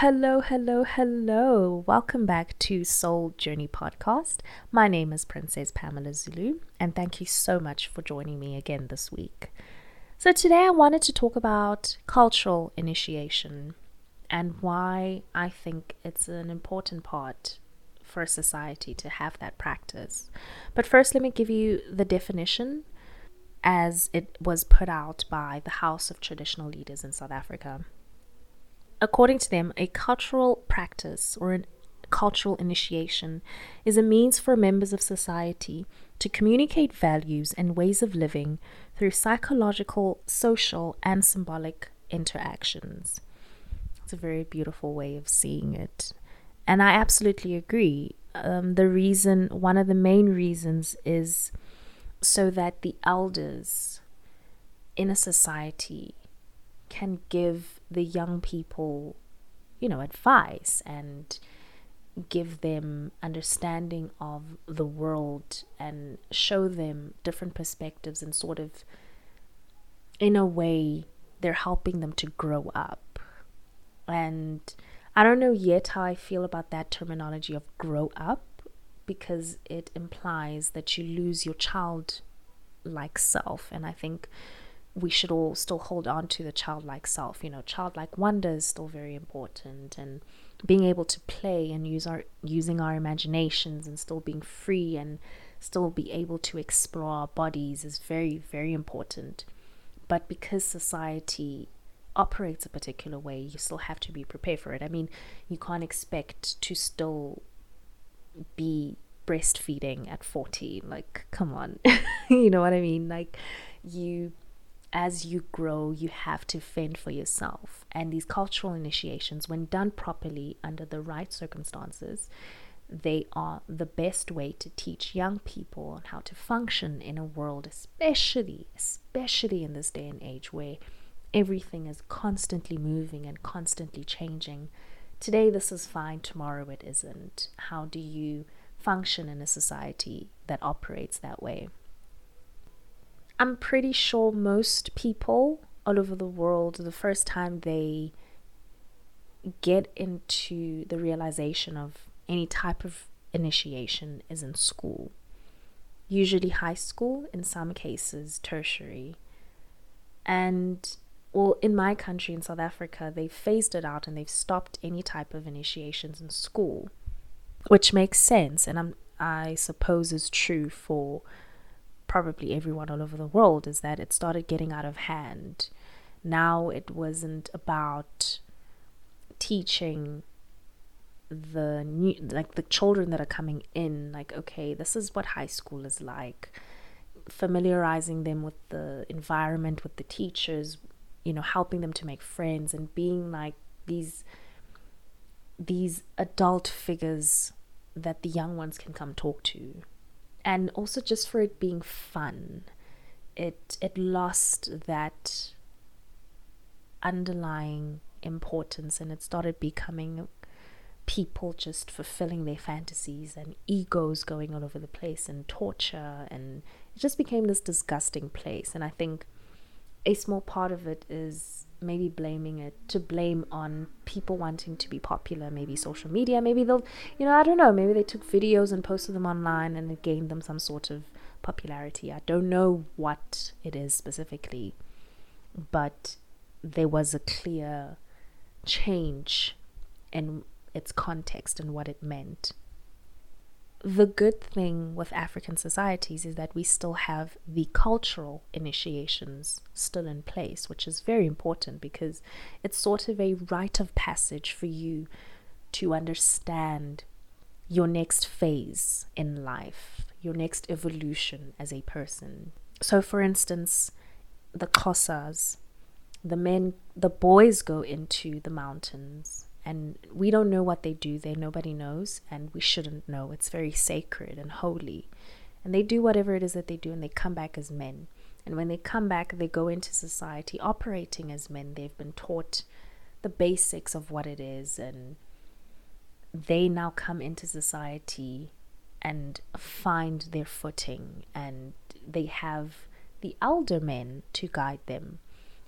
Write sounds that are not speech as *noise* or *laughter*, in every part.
Hello, hello, hello. Welcome back to Soul Journey Podcast. My name is Princess Pamela Zulu, and thank you so much for joining me again this week. So, today I wanted to talk about cultural initiation and why I think it's an important part for a society to have that practice. But first, let me give you the definition as it was put out by the House of Traditional Leaders in South Africa. According to them, a cultural practice or a cultural initiation is a means for members of society to communicate values and ways of living through psychological, social, and symbolic interactions. It's a very beautiful way of seeing it. And I absolutely agree. Um, the reason, one of the main reasons, is so that the elders in a society can give the young people, you know, advice and give them understanding of the world and show them different perspectives and sort of in a way they're helping them to grow up. And i don't know yet how i feel about that terminology of grow up because it implies that you lose your child like self. And i think we should all still hold on to the childlike self. You know, childlike wonder is still very important, and being able to play and use our using our imaginations and still being free and still be able to explore our bodies is very very important. But because society operates a particular way, you still have to be prepared for it. I mean, you can't expect to still be breastfeeding at 40 like come on *laughs* you know what i mean like you as you grow, you have to fend for yourself. And these cultural initiations, when done properly under the right circumstances, they are the best way to teach young people on how to function in a world, especially, especially in this day and age where everything is constantly moving and constantly changing. Today, this is fine, tomorrow, it isn't. How do you function in a society that operates that way? I'm pretty sure most people all over the world, the first time they get into the realization of any type of initiation is in school. Usually high school, in some cases tertiary. And well, in my country, in South Africa, they've phased it out and they've stopped any type of initiations in school, which makes sense. And I'm, I suppose is true for probably everyone all over the world is that it started getting out of hand. Now it wasn't about teaching the new like the children that are coming in like okay this is what high school is like familiarizing them with the environment with the teachers you know helping them to make friends and being like these these adult figures that the young ones can come talk to and also just for it being fun it it lost that underlying importance and it started becoming people just fulfilling their fantasies and egos going all over the place and torture and it just became this disgusting place. And i think a small part of it is maybe blaming it to blame on people wanting to be popular, maybe social media, maybe they'll, you know, I don't know, maybe they took videos and posted them online and it gained them some sort of popularity. I don't know what it is specifically, but there was a clear change in its context and what it meant the good thing with African societies is that we still have the cultural initiations still in place, which is very important because it's sort of a rite of passage for you to understand your next phase in life, your next evolution as a person. So, for instance, the Xhosas, the men, the boys go into the mountains and we don't know what they do there. Nobody knows. And we shouldn't know. It's very sacred and holy. And they do whatever it is that they do and they come back as men. And when they come back they go into society operating as men. They've been taught the basics of what it is and they now come into society and find their footing and they have the elder men to guide them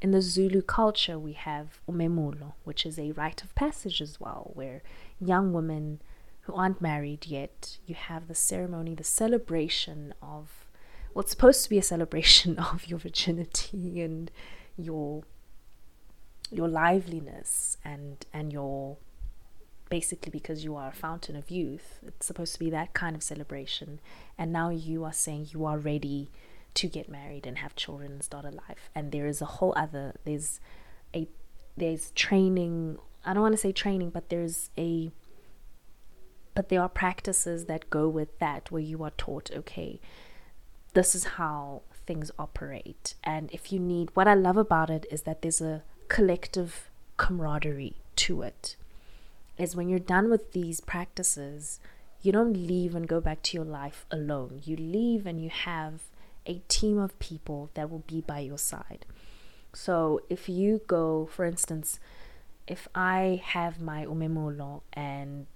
in the Zulu culture, we have umemulo, which is a rite of passage as well, where young women who aren't married yet, you have the ceremony, the celebration of what's supposed to be a celebration *laughs* of your virginity and your your liveliness and and your basically because you are a fountain of youth it's supposed to be that kind of celebration. And now you are saying you are ready to get married and have children and start a life. And there is a whole other there's a there's training i don't want to say training but there's a but there are practices that go with that where you are taught okay this is how things operate. And if you need what i love about it is that there's a collective camaraderie to it. Is when you're done with these practices you don't leave and go back to your life alone. You leave and you have a team of people that will be by your side. So if you go, for instance, if I have my umemulo and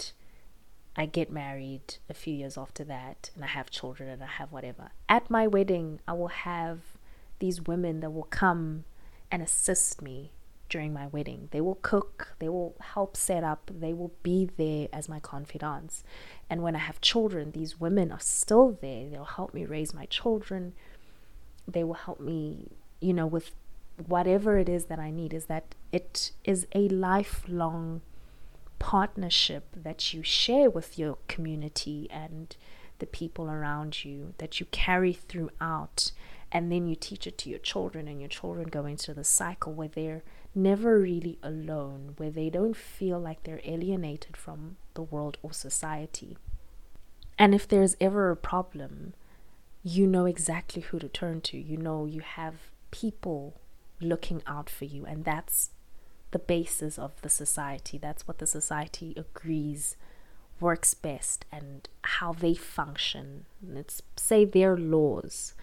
I get married a few years after that and I have children and I have whatever, at my wedding, I will have these women that will come and assist me during my wedding. They will cook, they will help set up, they will be there as my confidants. And when I have children, these women are still there. They'll help me raise my children. They will help me, you know, with whatever it is that I need. Is that it is a lifelong partnership that you share with your community and the people around you that you carry throughout and then you teach it to your children and your children go into the cycle where they're never really alone, where they don't feel like they're alienated from the world or society. And if there's ever a problem, you know exactly who to turn to. You know you have people looking out for you, and that's the basis of the society. That's what the society agrees works best and how they function. It's say their laws.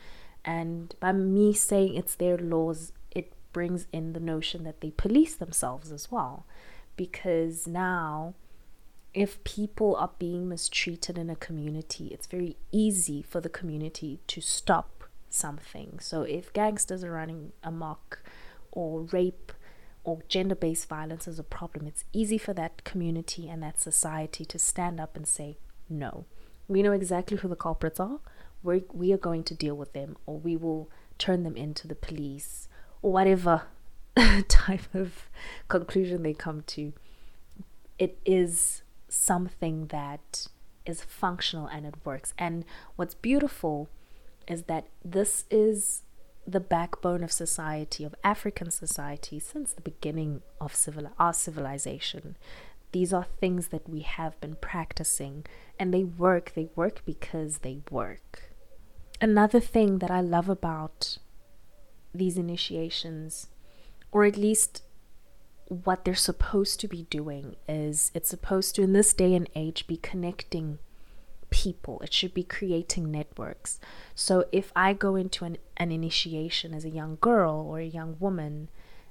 And by me saying it's their laws, brings in the notion that they police themselves as well. Because now, if people are being mistreated in a community, it's very easy for the community to stop something. So, if gangsters are running amok, or rape, or gender based violence is a problem, it's easy for that community and that society to stand up and say, no. We know exactly who the culprits are. We're, we are going to deal with them, or we will turn them into the police whatever *laughs* type of conclusion they come to, it is something that is functional and it works. And what's beautiful is that this is the backbone of society, of African society, since the beginning of civil, our civilization. These are things that we have been practicing and they work. They work because they work. Another thing that I love about these initiations, or at least what they're supposed to be doing, is it's supposed to, in this day and age, be connecting people. It should be creating networks. So if I go into an, an initiation as a young girl or a young woman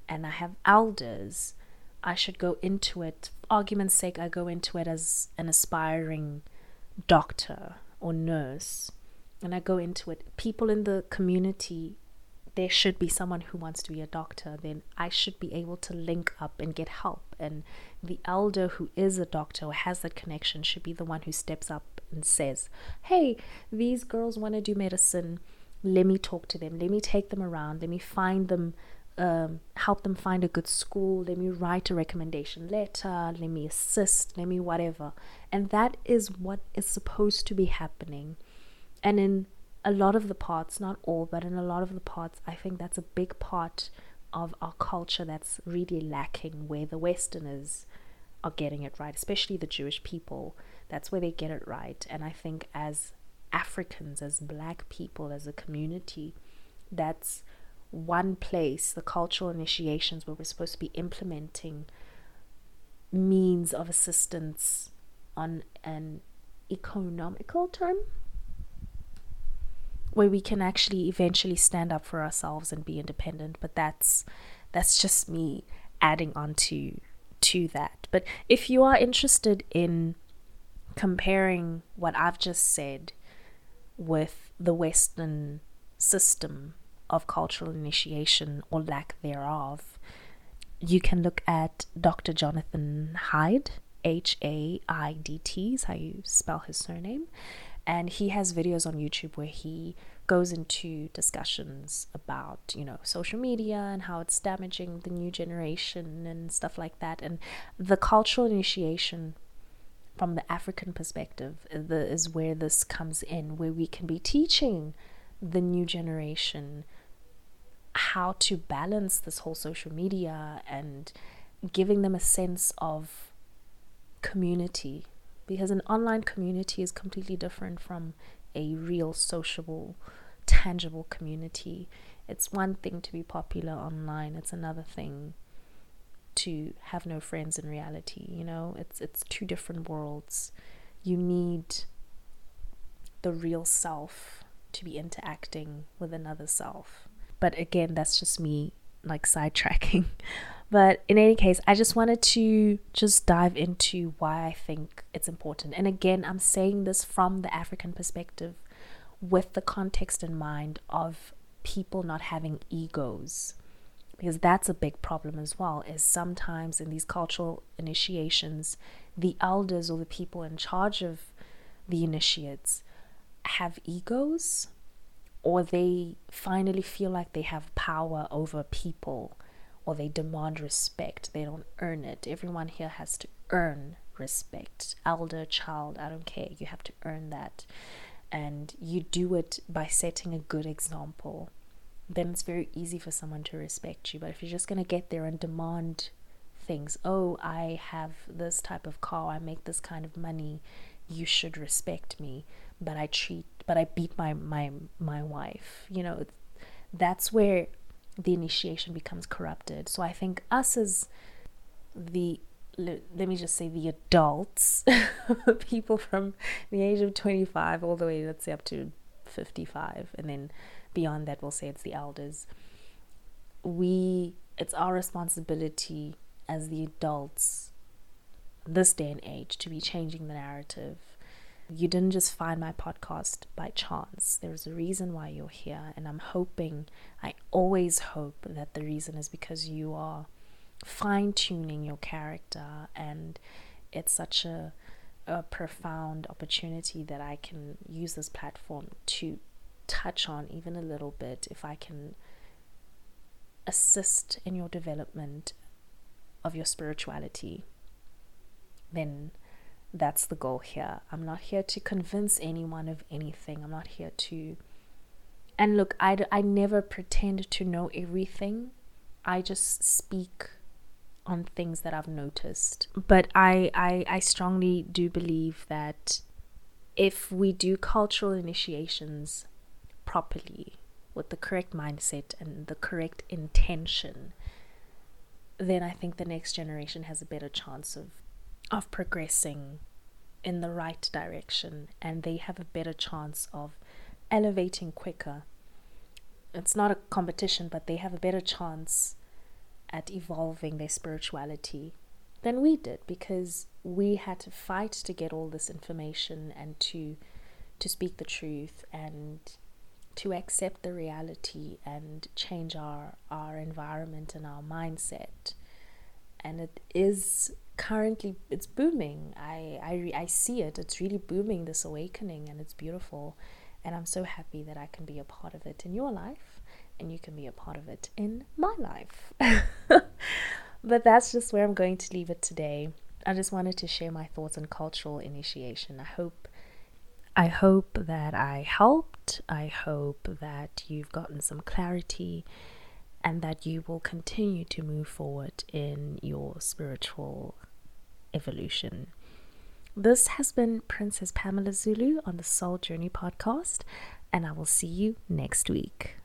and I have elders, I should go into it, argument's sake, I go into it as an aspiring doctor or nurse. And I go into it. People in the community there should be someone who wants to be a doctor, then I should be able to link up and get help. And the elder who is a doctor or has that connection should be the one who steps up and says, Hey, these girls want to do medicine. Let me talk to them. Let me take them around. Let me find them, um, help them find a good school. Let me write a recommendation letter. Let me assist. Let me whatever. And that is what is supposed to be happening. And in a lot of the parts, not all, but in a lot of the parts, I think that's a big part of our culture that's really lacking, where the Westerners are getting it right, especially the Jewish people. That's where they get it right. And I think as Africans, as black people, as a community, that's one place, the cultural initiations, where we're supposed to be implementing means of assistance on an economical term where we can actually eventually stand up for ourselves and be independent but that's that's just me adding on to to that but if you are interested in comparing what I've just said with the western system of cultural initiation or lack thereof, you can look at Dr. Jonathan Haidt H A I D T is how you spell his surname. And he has videos on YouTube where he goes into discussions about, you know, social media and how it's damaging the new generation and stuff like that. And the cultural initiation from the African perspective is where this comes in, where we can be teaching the new generation how to balance this whole social media and giving them a sense of community because an online community is completely different from a real sociable tangible community. It's one thing to be popular online it's another thing to have no friends in reality you know? It's it's two different worlds. You need the real self to be interacting with another self. But again that's just me like sidetracking *laughs* but in any case i just wanted to just dive into why i think it's important. And again i'm saying this from the african perspective with the context in mind of people not having egos because that's a big problem as well is sometimes in these cultural initiations the elders or the people in charge of the initiates have egos or they finally feel like they have power over people or they demand respect they don't earn it everyone here has to earn respect elder child i don't care you have to earn that and you do it by setting a good example then it's very easy for someone to respect you. But if you're just going to get there and demand things, oh, I have this type of car, I make this kind of money, you should respect me. But I treat, but I beat my my my wife. You know, that's where the initiation becomes corrupted. So I think us as the let me just say the adults, *laughs* people from the age of 25 all the way, let's say up to 55, and then beyond that we'll say it's the elders we it's our responsibility as the adults this day and age to be changing the narrative you didn't just find my podcast by chance. There's a reason why you're here and i'm hoping i always hope that the reason is because you are fine tuning your character and it's such a a profound opportunity that I can use this platform to touch on even a little bit, if I can assist in your development of your spirituality, then that's the goal here. I'm not here to convince anyone of anything. I'm not here to. And look, I, I never pretend to know everything. I just speak on things that I've noticed. But I, I, I strongly do believe that if we do cultural initiations properly with the correct mindset and the correct intention, then I think the next generation has a better chance of of progressing in the right direction and they have a better chance of elevating quicker. It's not a competition, but they have a better chance at evolving their spirituality than we did because we had to fight to get all this information and to to speak the truth and to accept the reality and change our, our environment and our mindset. And it is currently it's booming. I, I I see it. It's really booming this awakening and it's beautiful. And I'm so happy that I can be a part of it in your life and you can be a part of it in my life. *laughs* but that's just where I'm going to leave it today. I just wanted to share my thoughts on cultural initiation. I hope I hope that I helped. I hope that you've gotten some clarity and that you will continue to move forward in your spiritual evolution. This has been Princess Pamela Zulu on the Soul Journey podcast, and I will see you next week.